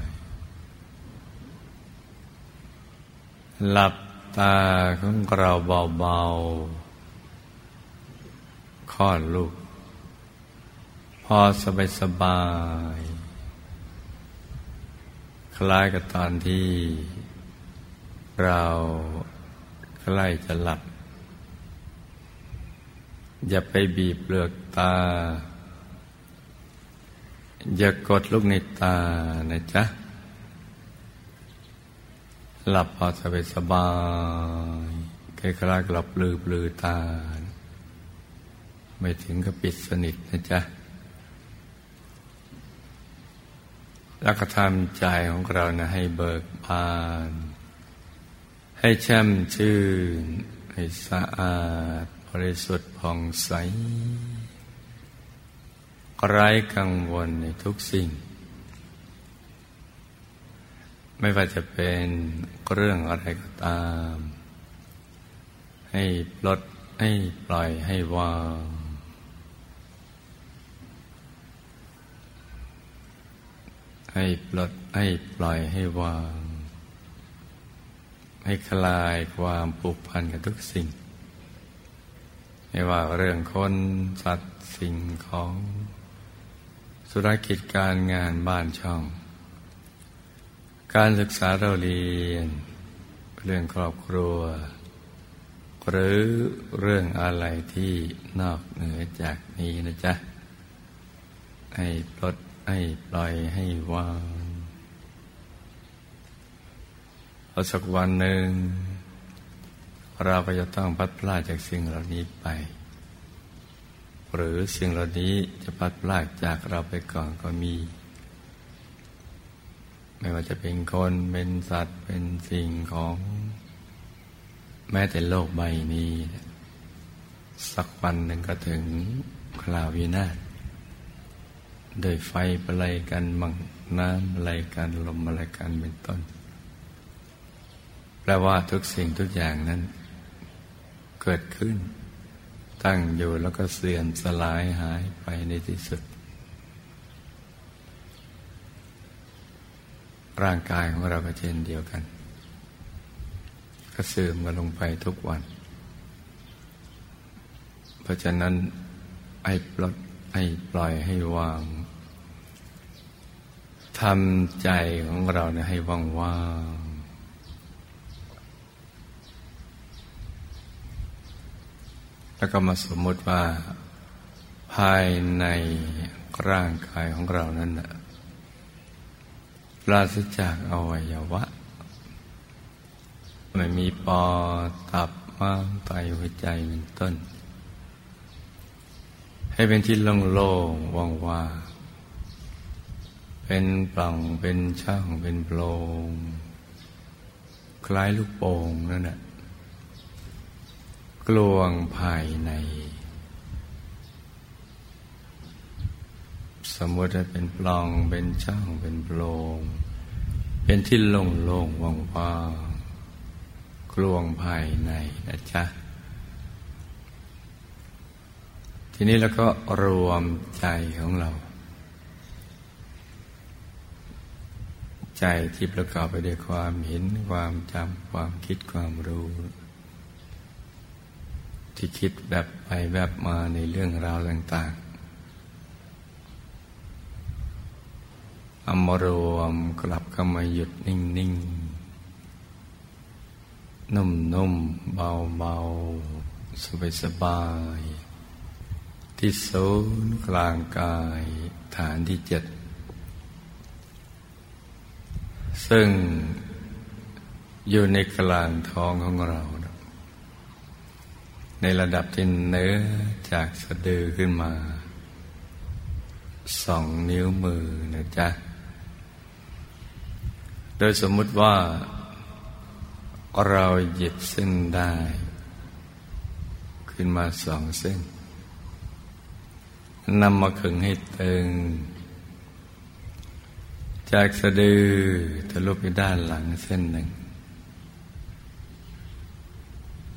ย หลับตาของเราเบาๆคลอดลูก พอสบายสบาย คล้ายกับตอนที่เราใกล้จะหลับ อย่าไปบีบเปลือกตา อย่ากดลูกในตานะจ๊ะ หลับพอสบายสบายคล้ายๆหลับลือปลือตา ไม่ถึงกับปิดสนิทนะจ๊ะ แล้วก็ทำใจของเรานะให้เบิกบาน ให้แช่มชื่น ให้สะอาดบริสุทธิ์ผ่องใสไร้กังวลในทุกสิ่ง ไม่ว่าจะเป็นเรื่องอะไรก็ตาม ให้ปลดให้ปล่อยให้วางให้ปลดให้ปล่อยให้วาง ให้คลายความผูกพันกับทุกสิ่ง ไม่ว่าเรื่องคนสัตว์สิ่งของธุรกิจการงานบ้านช่อง การศึกษาเราเรียน เรื่องครอบครัว หรือเรื่องอะไรที่นอกเหนือจากนี้นะจ๊ะ ให้ปลดให้ปล่อยให้วางพอสักวันหนึ่ง เราก็จะต้องพัดพลาดจากสิ่งเหล่านี้ไป หรือสิ่งเหล่านี้จะพัดพลาดจากเราไปก่อนก็มี ไม่ว่าจะเป็นคนเป็นสัตว์เป็นสิ่งของ แม้แต่โลกใบนี้ สักวันหนึ่งก็ถึงคลาวินาศโดยไฟอะไรกันมังน้ำอะไรกันลมอะไรกันเป็นต้น แปลว่าทุกสิ่งทุกอย่างนั้น เกิดขึ้น ตั้งอยู่แล้วก็เสื่อมสลายหายไปในที่สุด ร่างกายของเราก็เช่นเดียวกัน ก็เสื่อมกันลงไปทุกวัน เพราะฉะนั้นให้ปลดให้ปล่อยให้วางทำใจของเราเนี่ยให้ว่างว่างแล้วก็มาสมมติว่า ภายในร่างกายของเรานั้นนะ ปราศจากอวัยวะ ไม่มีปอตับม้ามไตหัวใจเป็นต้น ให้เป็นที่โล่งๆว่างๆเป็นปล่องเป็นช่างเป็นโปร่งคล้ายลูกโป่งนั่นแหละกลวงภายใน มมติว่าเป็นปล่องเป็นช่องเป็นโปร่งเป็นที่โล่งโล่งว่างว่างกลวงภายในนะจ๊ะ ทีนี้แล้วก็รวมใจของเรา ใจที่ประกอบไปด้วยความเห็นความจำความคิดความรู้ ที่คิดแบบไปแบบมาในเรื่องราวต่าง เอามารวมกลับเข้ามาหยุดนิ่งนิ่งนุ่มนุ่มเบาเบาสบายสบายที่ศูนย์กลางกายฐานที่เจ็ด ซึ่งอยู่ในกลางท้องของเรา ในระดับที่เนื้อจากสะดือขึ้นมาสองนิ้วมือนะจ๊ะ ดยสมมุติว่าเราหยิบเส้นได้ ขึ้นมาสองเส้นนำมาขึงให้ตึง จากสะดือทะลุไปด้านหลังเส้นหนึ่ง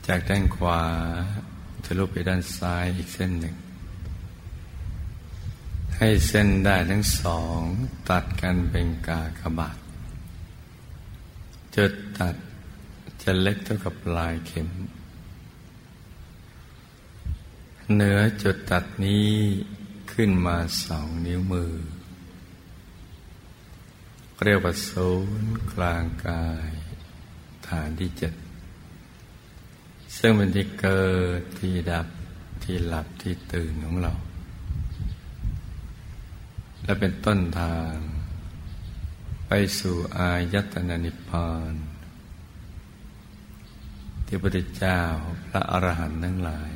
จากด้านขวาทะลุไปด้านซ้ายอีกเส้นหนึ่ง ให้เส้นได้ทั้งสอง ตัดกันเป็นกากบาท จุดตัดจะเล็กเท่ากับปลายเข็ม เหนือจุดตัดนี้ขึ้นมาสองนิ้วมือ เรียกว่าศูนย์กลางกาย ฐานที่เจ็ด ซึ่งเป็นที่เกิดที่ดับที่หลับที่ตื่นของเรา และเป็นต้นทาง สู่อายตนะนิพพานที่พระพุทธเจ้าพระอรหันต์ทั้งหลาย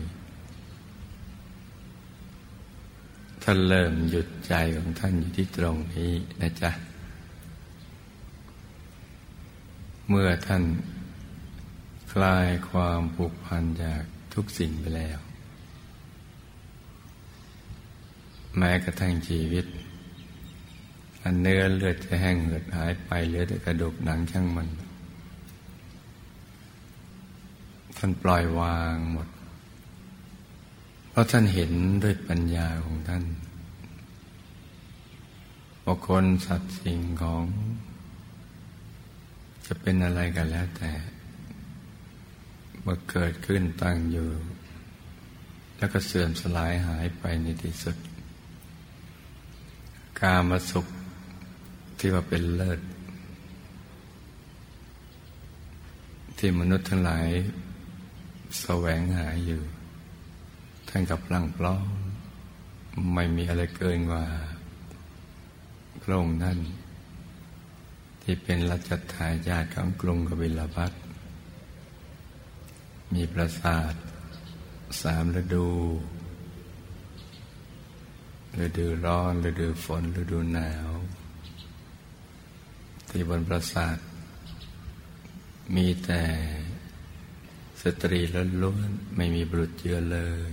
ท่านเริ่มหยุดใจของท่านอยู่ที่ตรงนี้นะจ๊ะ เมื่อท่านคลายความผูกพันจากทุกสิ่งไปแล้ว แม้กระทั่งชีวิต อันเนื้อเลือดจะแห้งเหือดหายไปเหลือแต่กระดูกหนังช่างมัน ท่านปล่อยวางหมด เพราะท่านเห็นด้วยปัญญาของท่านบุคคลสัตว์สิ่งของ จะเป็นอะไรกันแล้วแต่เมื่อเกิดขึ้นตั้งอยู่ แล้วก็เสื่อมสลายหายไปในที่สุด กามสุข ที่ว่าเป็นเลิศ ที่มนุษย์ทั้งหลายแสวงหาอยู่ท่านกับลังปล้องไม่มีอะไรเกินกว่าพระองค์นั่น ที่เป็นรัชทายาทของกรุงกบิลพัทมีปราสาทสามฤดูฤดูร้อนฤดูฝนฤดูหนาว ที่บนปราสาท มีแต่สตรีล้วนๆไม่มีบุรุษเยือเลย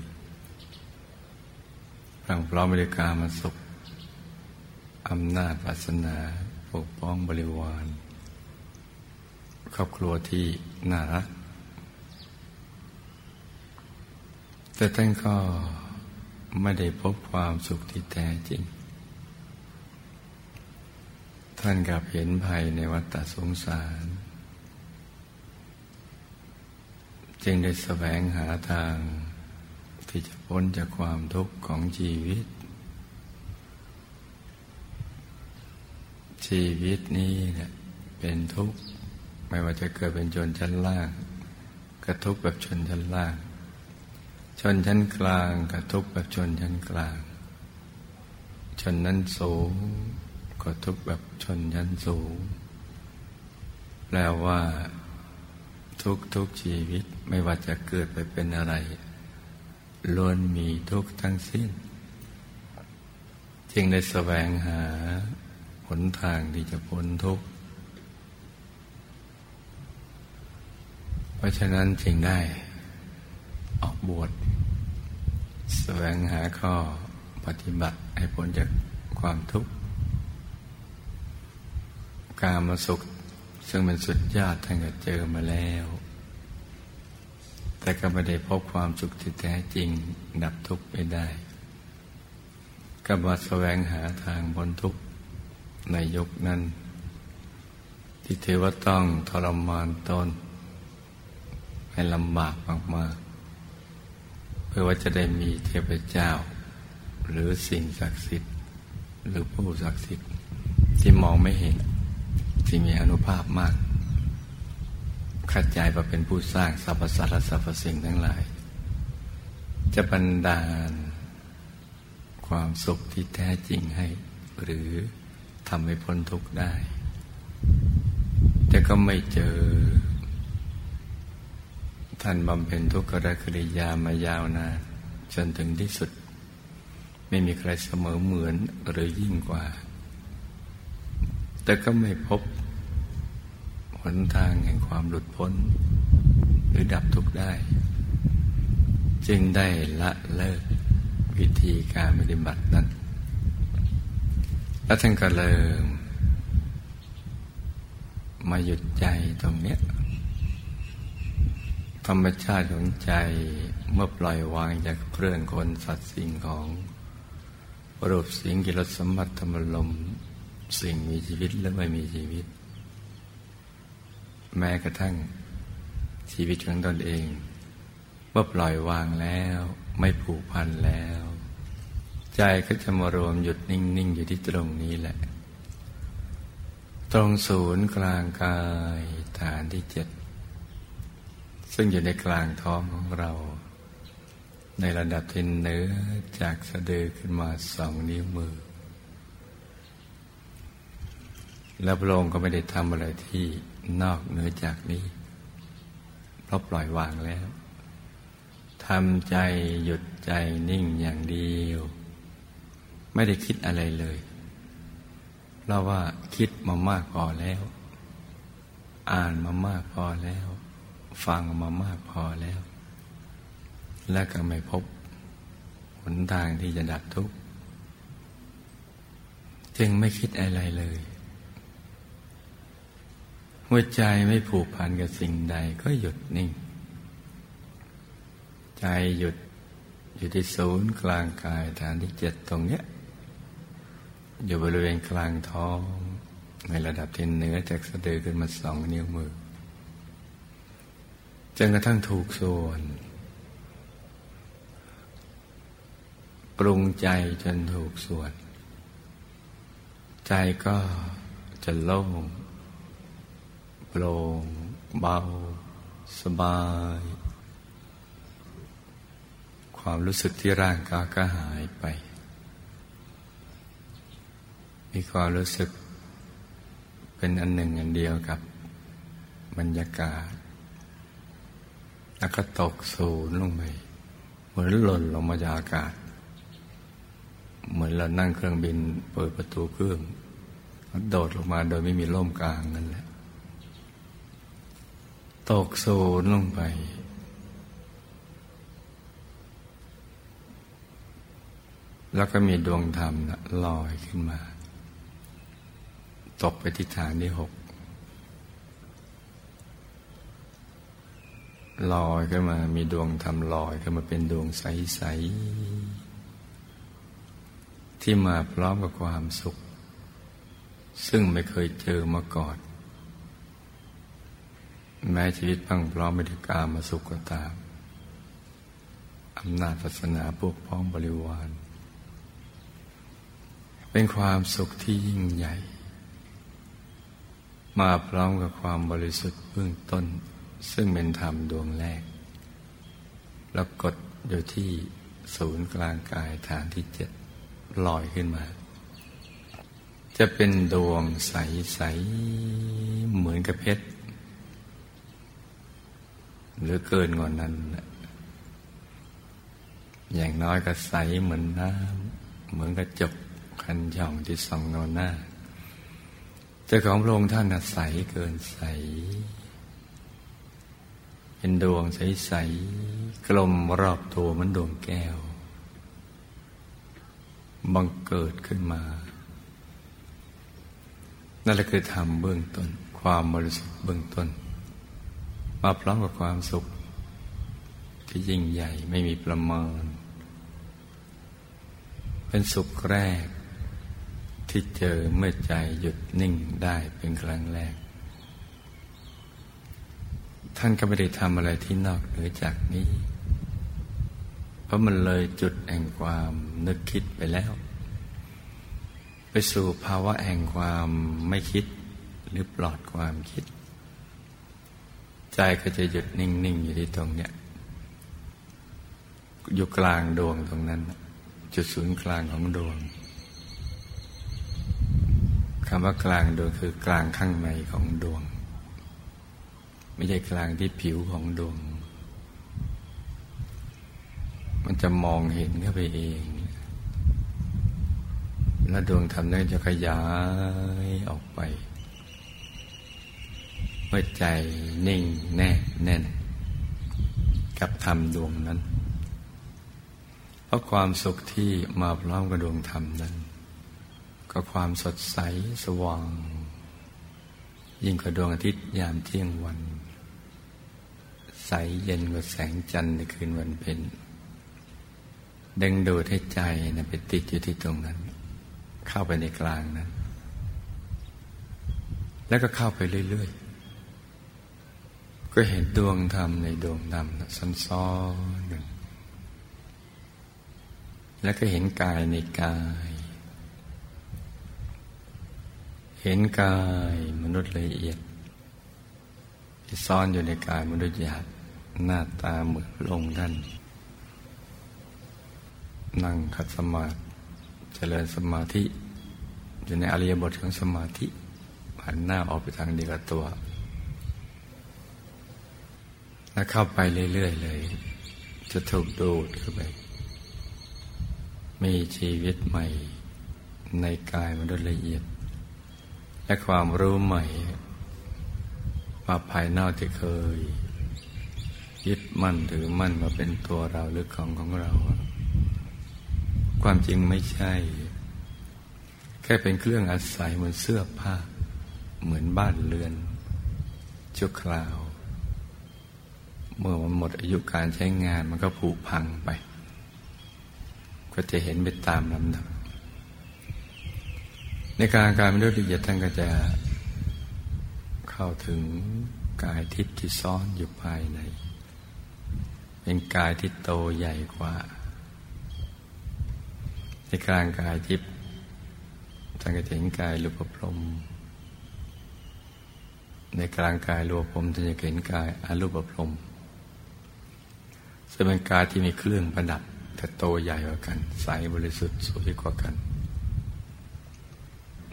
พรังพร้อมบริการมาสุขอำนาจวาสนาปกป้องบริวาร ครอบครัวที่น่ารัก แต่ท่านก็ไม่ได้พบความสุขที่แท้จริง ท่านกับเห็นภัยในวัฏสงสาร จึงได้แสวงหาทางที่จะพ้นจากความทุกข์ของชีวิต ชีวิตนี้เนี่ยเป็นทุกข์ ไม่ว่าจะเกิดเป็นชนชั้นล่างก็ทุกแบบชนชั้นล่าง ชนชั้นกลางก็ทุกแบบชนชั้นกลาง ชนนั้นสูง ก็ทุกแบบชนชั้นสูง แปลว่า ทุกทุกชีวิตไม่ว่าจะเกิดไปเป็นอะไรล้วนมีทุกทั้งสิ้น จึงได้แสวงหาหนทางที่จะพ้นทุกข์ เพราะฉะนั้นจึงได้ออกบวชแสวงหาข้อปฏิบัติให้พ้นจากความทุกข์ การมาสุข ซึ่งเป็นสุดยอดท่านก็เจอมาแล้ว แต่ก็ไม่ได้พบความสุขที่แท้จริง ดับทุกข์ไปได้ก็มาแสวงหาทางบนทุกข์ในยุคนั้น ที่เทวต้องทรมานตนให้ลำบากมากๆเพื่อว่าจะได้มีเทพเจ้า หรือสิ่งศักดิ์สิทธิ์ หรือผู้ศักดิ์สิทธิ์ที่มองไม่เห็น ที่มีอนุภาพมากขัดใจมาเป็นผู้สร้างสรรพสัตว์และสรรพสิ่งทั้งหลาย จะบันดาล ความสุขที่แท้จริงให้ หรือทำให้พ้นทุกข์ได้ แต่ก็ไม่เจอ ท่านบำเพ็ญทุกขกริยามายาวนานจนถึงที่สุด ไม่มีใครเสมอเหมือนหรือยิ่งกว่า แต่ก็ไม่พบ นทางแห่งความหลุดพ้น หรือดับทุกข์ได้ จึงได้ละเลิกวิธีการปฏิบัตินั้น แล้วท่านก็เริ่มมาหยุดใจตรงเนี้ยธรรมชาติของใจเมื่อปล่อยวางจากเครื่องคนสัตว์สิ่งของรูปสิ่งกิรสมบัติธรรมลม สิ่งมีชีวิตและไม่มีชีวิต แม้กระทั่งชีวิตของตนเองเมื่อปล่อยวางแล้วไม่ผูกพันแล้ว ใจก็จะมารวมหยุดนิ่ง ๆ อยู่ที่ตรงนี้แหละ ตรงศูนย์กลางกายฐานที่เจ็ด ซึ่งอยู่ในกลางท้องของเรา ในระดับที่เนื้อจากสะดือขึ้นมาสองนิ้วมือ แล้วพระองค์ก็ไม่ได้ทำอะไรที่ นอกเหนือจากนี้ เพราะปล่อยวางแล้วทำใจหยุดใจนิ่งอย่างเดียว ไม่ได้คิดอะไรเลยเพราะว่าคิดมามากพอแล้ว อ่านมามากพอแล้ว ฟังมามากพอแล้ว และก็ไม่พบหนทางที่จะดับทุกข์จึงไม่คิดอะไรเลย หัวใจไม่ผูกพันกับสิ่งใดก็หยุดนิ่ง ใจหยุดอยู่ที่ศูนย์กลางกายฐานที่เจ็ดตรงเนี้ย อยู่บริเวณกลางท้อง ในระดับที่เหนือจากสะดือขึ้นมาสองนิ้วมือจนกระทั่งถูกส่วน ปรุงใจจนถูกส่วน ใจก็จะโล่ง โปร่งเบา สบาย ความรู้สึกที่ร่างกายก็หายไป มีความรู้สึกเป็นอันหนึ่งอันเดียวกับบรรยากาศ แล้วก็ตกศูนย์ลงไป เหมือนหล่นลงมาจากอากาศ เหมือนเรานั่งเครื่องบินเปิดประตูเครื่องโดดลงมาโดยไม่มีร่มกลางนั่นแหละ ตกศูนย์ลงไป แล้วก็มีดวงธรรมนะลอยขึ้นมา ตกไปที่ฐานที่หกลอยขึ้นมา มีดวงธรรมลอยขึ้นมาเป็นดวงใส ๆ ที่มาพร้อมกับความสุข ซึ่งไม่เคยเจอมาก่อน แม้ชีวิตพังพร้อมไม่ได้กามาสุขก็ตามอำนาจศาสนาพวกพ้องบริวาร เป็นความสุขที่ยิ่งใหญ่ มาพร้อมกับความบริสุทธิ์เบื้องต้น ซึ่งเป็นธรรมดวงแรกแล้วกดอยู่ที่ศูนย์กลางกายฐานที่เจ็ดลอยขึ้นมา จะเป็นดวงใส ๆ เหมือนกับเพชร หรือเกินกว่านั้น อย่างน้อยก็ใสเหมือนน้ำเหมือนกระจกคันย่องที่ส่องนอนหน้าเจ้าของพระองค์ท่านใสเกินใส เป็นดวงใสๆกลมรอบตัวมันดวงแก้ว บังเกิดขึ้นมา นั่นแหละคือธรรมเบื้องต้น ความบริสุทธิ์เบื้องต้น มาพร้อมกับความสุข ที่ยิ่งใหญ่ไม่มีประมาณ เป็นสุขแรก ที่เจอเมื่อใจหยุดนิ่งได้เป็นครั้งแรก ท่านก็ไม่ได้ทำอะไรที่นอกเหนือจากนี้ เพราะมันเลยจุดแห่งความนึกคิดไปแล้ว ไปสู่ภาวะแห่งความไม่คิดหรือปลอดความคิด ใจก็จะหยุดนิ่ง ๆ อยู่ที่ตรงเนี้ยอยู่กลางดวงตรงนั้น จุดศูนย์กลางของดวงคำว่ากลางดวงคือกลางข้างในของดวง ไม่ใช่กลางที่ผิวของดวง มันจะมองเห็นเข้าไปเอง แล้วดวงธรรมนั้นจะขยายออกไปื่อใจนิ่งแน่แน่น กับธรรมดวงนั้น เพราะความสุขที่มาพร้อมกับดวงธรรมนั้น ก็ความสดใสสว่าง ยิ่งกว่าดวงอาทิตย์ยามเที่ยงวัน ใสเย็นกว่าแสงจันทร์ในคืนวันเพ็ญดึงดูดให้ใจนะไปติดอยู่ที่ตรงนั้น เข้าไปในกลางนั้น แล้วก็เข้าไปเรื่อย ๆ ก็เห็นดวงธรรมในดวงดำซ้อนๆหนึ่ง แล้วก็เห็นกายในกาย เห็นกายมนุษย์ละเอียด ที่ซ่อนอยู่ในกายมนุษย์หยาบหน้าตาเหมือนลงท่าน นั่งคัดสมาธิเจริญสมาธิ อยู่ในอริยบทของสมาธิหันหน้าออกไปทางเดียวกับตัว แล้วเข้าไปเรื่อย ๆ เลย จะถูกดูดเข้าไป มีชีวิตใหม่ในกายมนุษย์ละเอียด และความรู้ใหม่ว่าภายนอกที่เคย ยึดมั่นถือมั่นมาเป็นตัวเราหรือของของเรา ความจริงไม่ใช่ แค่เป็นเครื่องอาศัยเหมือนเสื้อผ้า เหมือนบ้านเรือนชั่วคราว เมื่อมันหมดอายุการใช้งานมันก็ผุพังไป ก็จะเห็นไปตามลำดับ ในการการไม่ด้วยละเอียดท่านก็จะเข้าถึงกายทิพย์ที่ซ่อนอยู่ภายใน เป็นกายที่โตใหญ่กว่า ในกลางกายทิพย์ท่านก็จะเห็นกายรูปพรมในกลางกายรูปพรมท่านจะเห็นกายอรูปพรม ซึ่งเป็นกายที่มีเครื่องประดับ แต่โตใหญ่กว่ากัน ใสบริสุทธิ์สวยกว่ากัน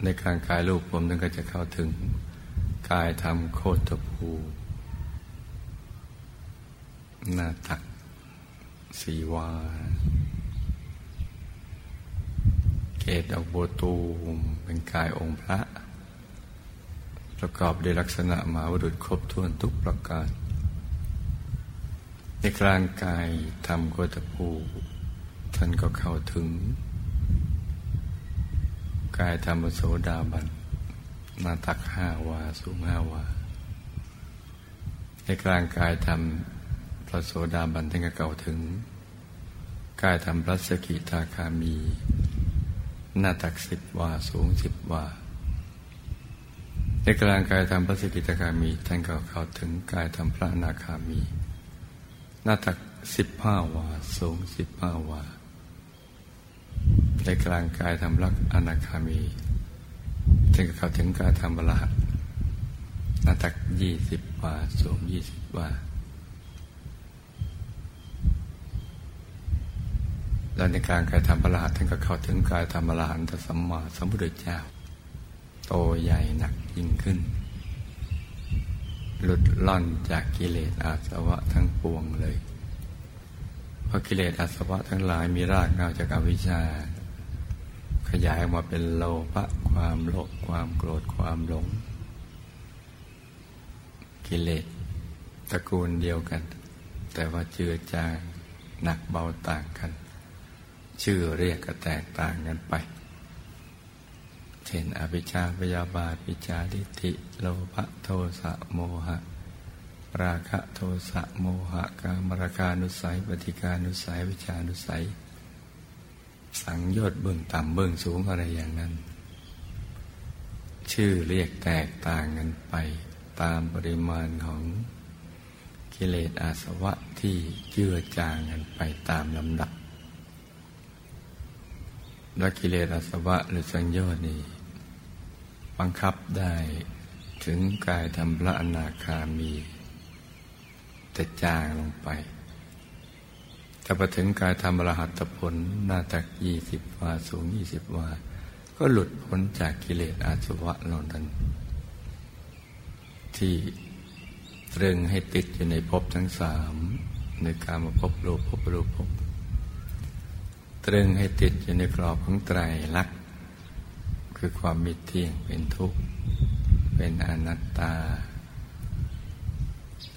ในกลางกายรูปพรมท่านก็จะเข้าถึง กายธรรมโคตรภูหน้าตัก สีวา เกตดอกบัวตูม เป็นกายองค์พระ ประกอบด้วยลักษณะมหาวดุดครบถ้วนทุกประการ ในกลางกายทำโกตภูท่านก็เข้าถึง กายธรรมโสดาบันหน้าตักห้าวาสูงห้าวา ในกลางกายธรรมพระโสดาบันท่านก็เข้าถึง กายธรรมพระสกิทาคามีหน้าตักสิบวาสูงสิบวาในกลางกายธรรมพระสกิตาคามี ท่านก็เข้าถึงกายธรรมพระนาคามี หน้าตักสิบห้าวา สูงสิบห้าวา ในกลางกายธรรมรักอนาคามีท่านก็เข้าถึงกายธรรมบรหัตหน้าตักยี่สิบวา สูงยี่สิบวาแล้วในการกายธรรมประหลาดท่านก็เข้าถึงกายธรรมประหลาดแต่สัมมาสัมพุทธเจ้า โตใหญ่หนักยิ่งขึ้น หลุดล่อนจากกิเลสอาสวะทั้งปวงเลย เพราะกิเลสอาสวะทั้งหลายมีรากเงาจากอวิชชา ขยายออกมาเป็นโลภะความโลภความโกรธความหลง กิเลสตระกูลเดียวกัน แต่ว่าเจือจางหนักเบาต่างกัน ชื่อเรียกก็แตกต่างกันไป เช่นอภิชาพยาบาทวิจาริธิโลภโทสะโมหะ ราคะโทสะโมหะกามราคานุสัยปฏิการนุสัยวิชานุสัย สังโยชน์เบื้องต่ำเบื้องสูงอะไรอย่างนั้น ชื่อเรียกแตกต่างกันไปตามปริมาณของกิเลสอาสวะที่เจือจางกันไปตามลำดับ และกิเลสอาสวะหรือสังโยชน์นี่บังคับได้ถึงกายธรรมพระอนาคามีจะจางลงไปถ้าไปถึงกายธรรมรหัตผลหน้าตักยี่สิบวาสูงยี่สิบวา ก็หลุดพ้นจากกิเลสอาสวะเหล่านั้น ที่ตรึงให้ติดอยู่ในภพทั้งสามในการมาพบรูปพบรูปพบ ตรึงให้ติดอยู่ในกรอบของไตรลักษณ์คือความมิเที่ยงเป็นทุกข์ เป็นอนัตตา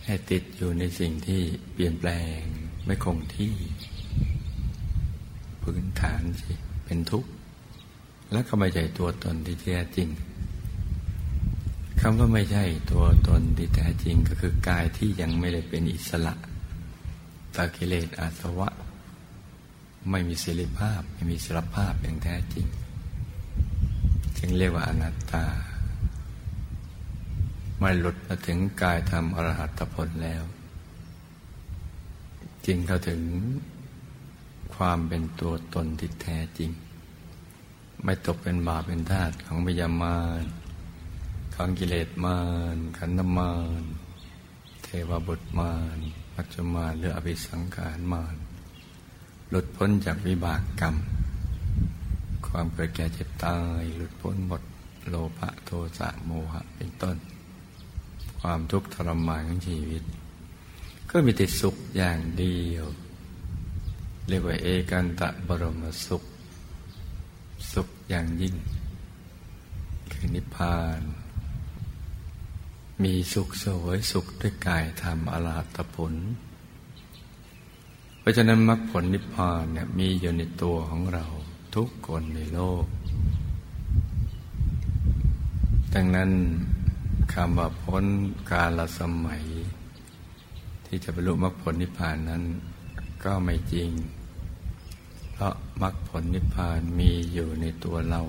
ให้ติดอยู่ในสิ่งที่เปลี่ยนแปลงไม่คงที่ พื้นฐานสิเป็นทุกข์ และก็ไม่ใช่ตัวตนที่แท้จริงคำว่าไม่ใช่ตัวตนที่แท้จริงก็คือกายที่ยังไม่ได้เป็นอิสระตากิเลสอาสวะ ไม่มีศิลิภาพ ไม่มีศิลภาพอย่างแท้จริง จึงเรียกว่าอนัตตา ไม่หลุดมาถึงกายธรรมอรหัตผลแล้ว จึงเข้าถึงความเป็นตัวตนที่แท้จริง ไม่ตกเป็นบาปเป็นทาสของพยามารของกิเลสมารขันธมารเทวบุตรมารปัจจุมารหรืออภิสังขารมาร หลุดพ้นจากวิบากกรรม ความเกิดแก่เจ็บตาย หลุดพ้นหมดโลภะโทสะโมหะเป็นต้น ความทุกข์ทรมานของชีวิต ก็มีแต่สุขอย่างเดียว เรียกว่าเอกันตะบรมสุข สุขอย่างยิ่ง คือนิพพาน มีสุขสวยสุขด้วยกายธรรมอรหัตผล ราะฉะนั้นมรรคผลนิพพานเนี่ยมีอยู่ในตัวของเราทุกคนในโลก ดังนั้นคำว่าพ้นกาลสมัย ที่จะบรรลุมรรคผลนิพพานนั้นก็ไม่จริง เพราะมรรคผลนิพพานมีอยู่ในตัวเรา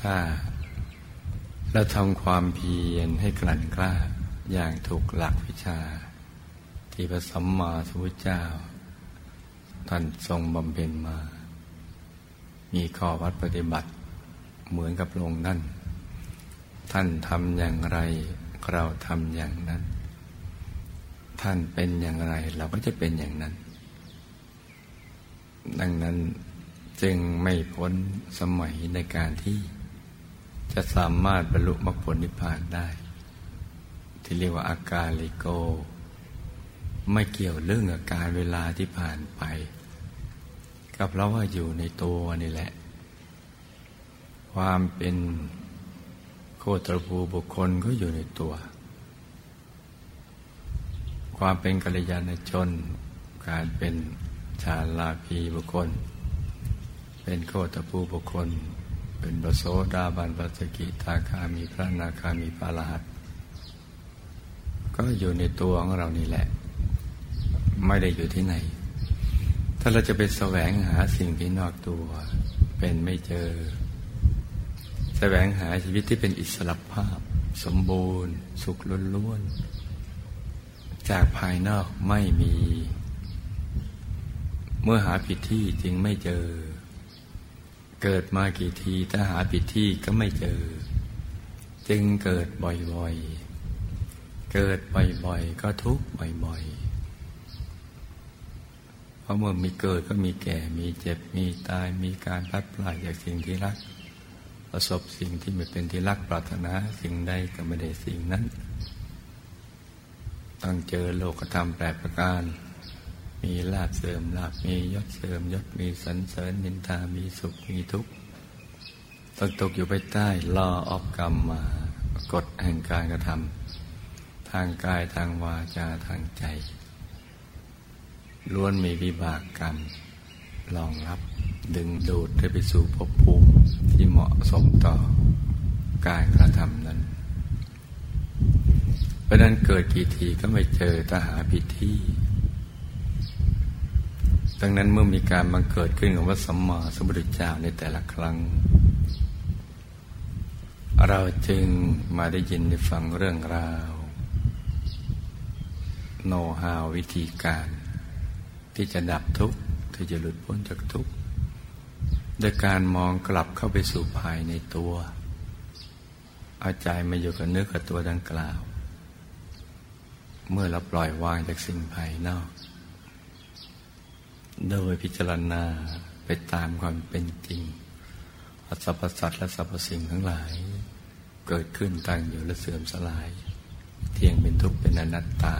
ถ้าเราทำความเพียรให้กลั่นกล้าอย่างถูกหลักวิชา ที่พระสัมมาสัมพุทธเจ้า ท่านทรงบำเพ็ญมา มีข้อวัดปฏิบัติเหมือนกับลงนั่น ท่านทำอย่างไร เราทำอย่างนั้น ท่านเป็นอย่างไรเราก็จะเป็นอย่างนั้น ดังนั้นจึงไม่พ้นสมัยในการที่จะสามารถบรรลุมรรคผลนิพพานได้ ที่เรียกว่าอาการลิโก ไม่เกี่ยวเรื่องอาการเวลาที่ผ่านไป ก็เพราะว่าอยู่ในตัวนี่แหละ ความเป็นโคตรภูบุคคลก็อยู่ในตัว ความเป็นกัลยาณชน การเป็นชาลาภีบุคคล เป็นโคตรภูบุคคล เป็นบโสดาบันปัสกิทาคามีพระนาคามีปาลหัตก็อยู่ในตัวของเรานี่แหละ ไม่ได้อยู่ที่ไหน ถ้าเราจะไปแสวงหาสิ่งที่นอกตัว เป็นไม่เจอ แสวงหาชีวิตที่เป็นอิสระภาพ สมบูรณ์ สุขล้วนๆ จากภายนอกไม่มี เมื่อหาผิดที่จึงไม่เจอ เกิดมากี่ทีถ้าหาผิดที่ก็ไม่เจอ จึงเกิดบ่อยๆเกิดบ่อยๆ ก็ทุกข์บ่อยๆ ราะเมื่อมีเกิดก็มีแก่ มีเจ็บ มีตาย มีการพัดพลาดจากสิ่งที่รัก ประสบสิ่งที่ไม่เป็นที่รักปรารถนา สิ่งใดก็ไม่ได้สิ่งนั้น ต้องเจอโลกธรรมแปรประการ มีลาบเสริมลาบ มียศเสริมยศ มีสันเสริญนินทา มีสุข มีทุกข์ตกตกอยู่ไปใต้ล่อออกกรรมมากฎแห่งการกระทำทางกายทางวาจาทางใจ ล้วนมีวิบากกรรมรองรับ ดึงดูดให้ไปสู่ภพภูมิที่เหมาะสมต่อการกระทำนั้น เพราะนั้นเกิดกี่ทีก็ไม่เจอทหาผิดที่ ดังนั้นเมื่อมีการบังเกิดขึ้นของพระสัมมาสัมพุทธเจ้าในแต่ละครั้ง เราจึงมาได้ยินได้ฟังเรื่องราว โนฮาววิธีการ ที่จะดับทุกข์ที่จะหลุดพ้นจากทุกข์โดยการมองกลับเข้าไปสู่ภายในตัวเอาใจมาอยู่กับเนื้อกับตัวดังกล่าว เมื่อเราปล่อยวางจากสิ่งภายนอก โดยพิจารณาไปตามความเป็นจริงสรรพสัตว์และสรรพสิ่งทั้งหลาย เกิดขึ้นตั้งอยู่และเสื่อมสลาย เที่ยงเป็นทุกข์เป็นอนัตตา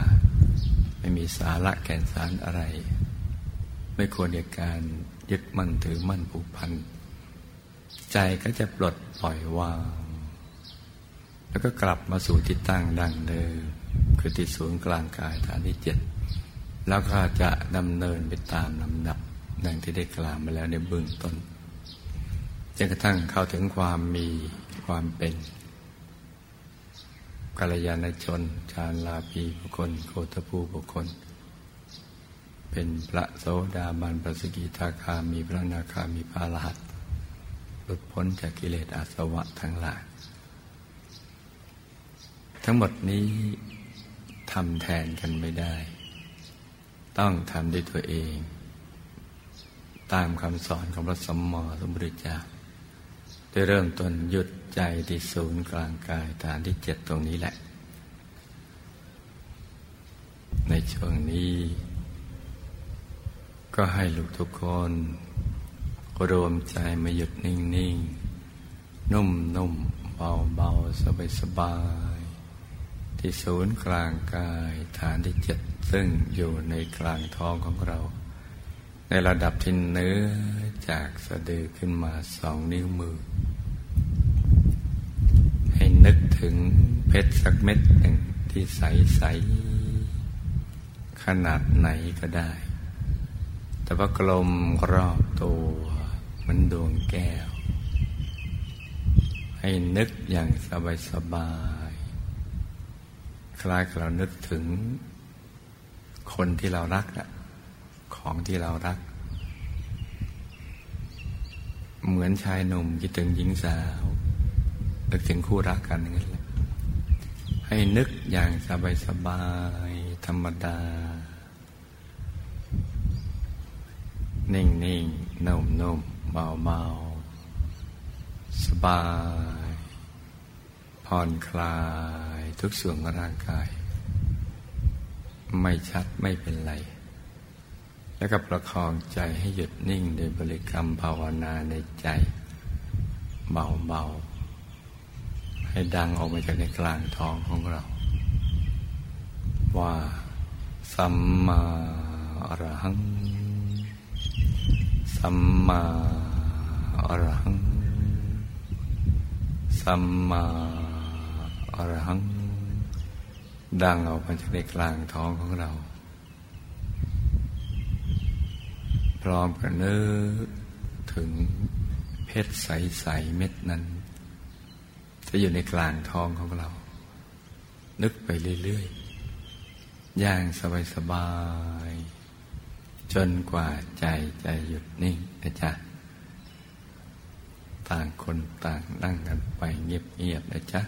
ไม่มีสาระแก่นสารอะไร ไม่ควรในการยึดมั่นถือมั่นผูกพัน ใจก็จะปลดปล่อยวาง แล้วก็กลับมาสู่ที่ตั้งดังเดิมคือที่ศูนย์กลางกายฐานที่เจ็ดแล้วก็จะดำเนินไปตามลำดับดังที่ได้กล่าวมาแล้วในเบื้องต้นจนกระทั่งเข้าถึงความมีความเป็นกัลยาณชน ชาลาภีบุคคล โคตภูบุคคล เป็นพระโสดาบันปสกิทาคามีพระนาคามีพระรหัสหลุดพ้นจากกิเลสอาสวะทั้งหลาย ทั้งหมดนี้ทำแทนกันไม่ได้ ต้องทำด้วยตัวเอง ตามคำสอนของพระสมมอสมบุริจาได้เริ่มต้นหยุดใจที่ศูนย์กลางกายฐานที่เจ็ดตรงนี้แหละ ในช่วงนี้ ก็ให้ลูกทุกคน รวมใจมาหยุดนิ่งๆ นุ่มๆ เบาๆ สบายๆ ที่ศูนย์กลางกายฐานที่เจ็ดซึ่งอยู่ในกลางท้องของเรา ในระดับที่เนื้อจากสะดือขึ้นมาสองนิ้วมือ ให้นึกถึงเพชรสักเม็ดหนึ่งที่ใสใสขนาดไหนก็ได้ แต่ว่ากลมรอบตัวเหมันดวงแก้ว ให้นึกอย่างสบายสบาย คล้ายกับเรานึกถึง คนที่เรารักอะของที่เรารัก เหมือนชายหนุ่มคิดถึงหญิงสาว นึกถึงคู่รักกันอย่างนั้นแหละให้นึกอย่างสบายสบายธรรมดา นิ่งนิ่งนุ่มนุ่มเบาเบาสบาย ผ่อนคลายทุกส่วนของร่างกาย ไม่ชัดไม่เป็นไร แล้วก็ประคองใจให้หยุดนิ่งโดยบริกรรมภาวนาในใจ เบาๆ ให้ดังออกมาจากในกลางท้องของเรา ว่า สัมมาอรหัง สัมมาอรหัง สัมมาอรหัง ดังออกมาจากในกลางท้องของเรา พร้อมกับนึกถึงเพชรใส ๆ เม็ดนั้น จะอยู่ในกลางท้องของเรา นึกไปเรื่อย ๆ อย่างสบาย ๆ จนกว่าใจจะหยุดนิ่งนะจ๊ะต่างคนต่างนั่งกันไปเงียบๆนะจ๊ะ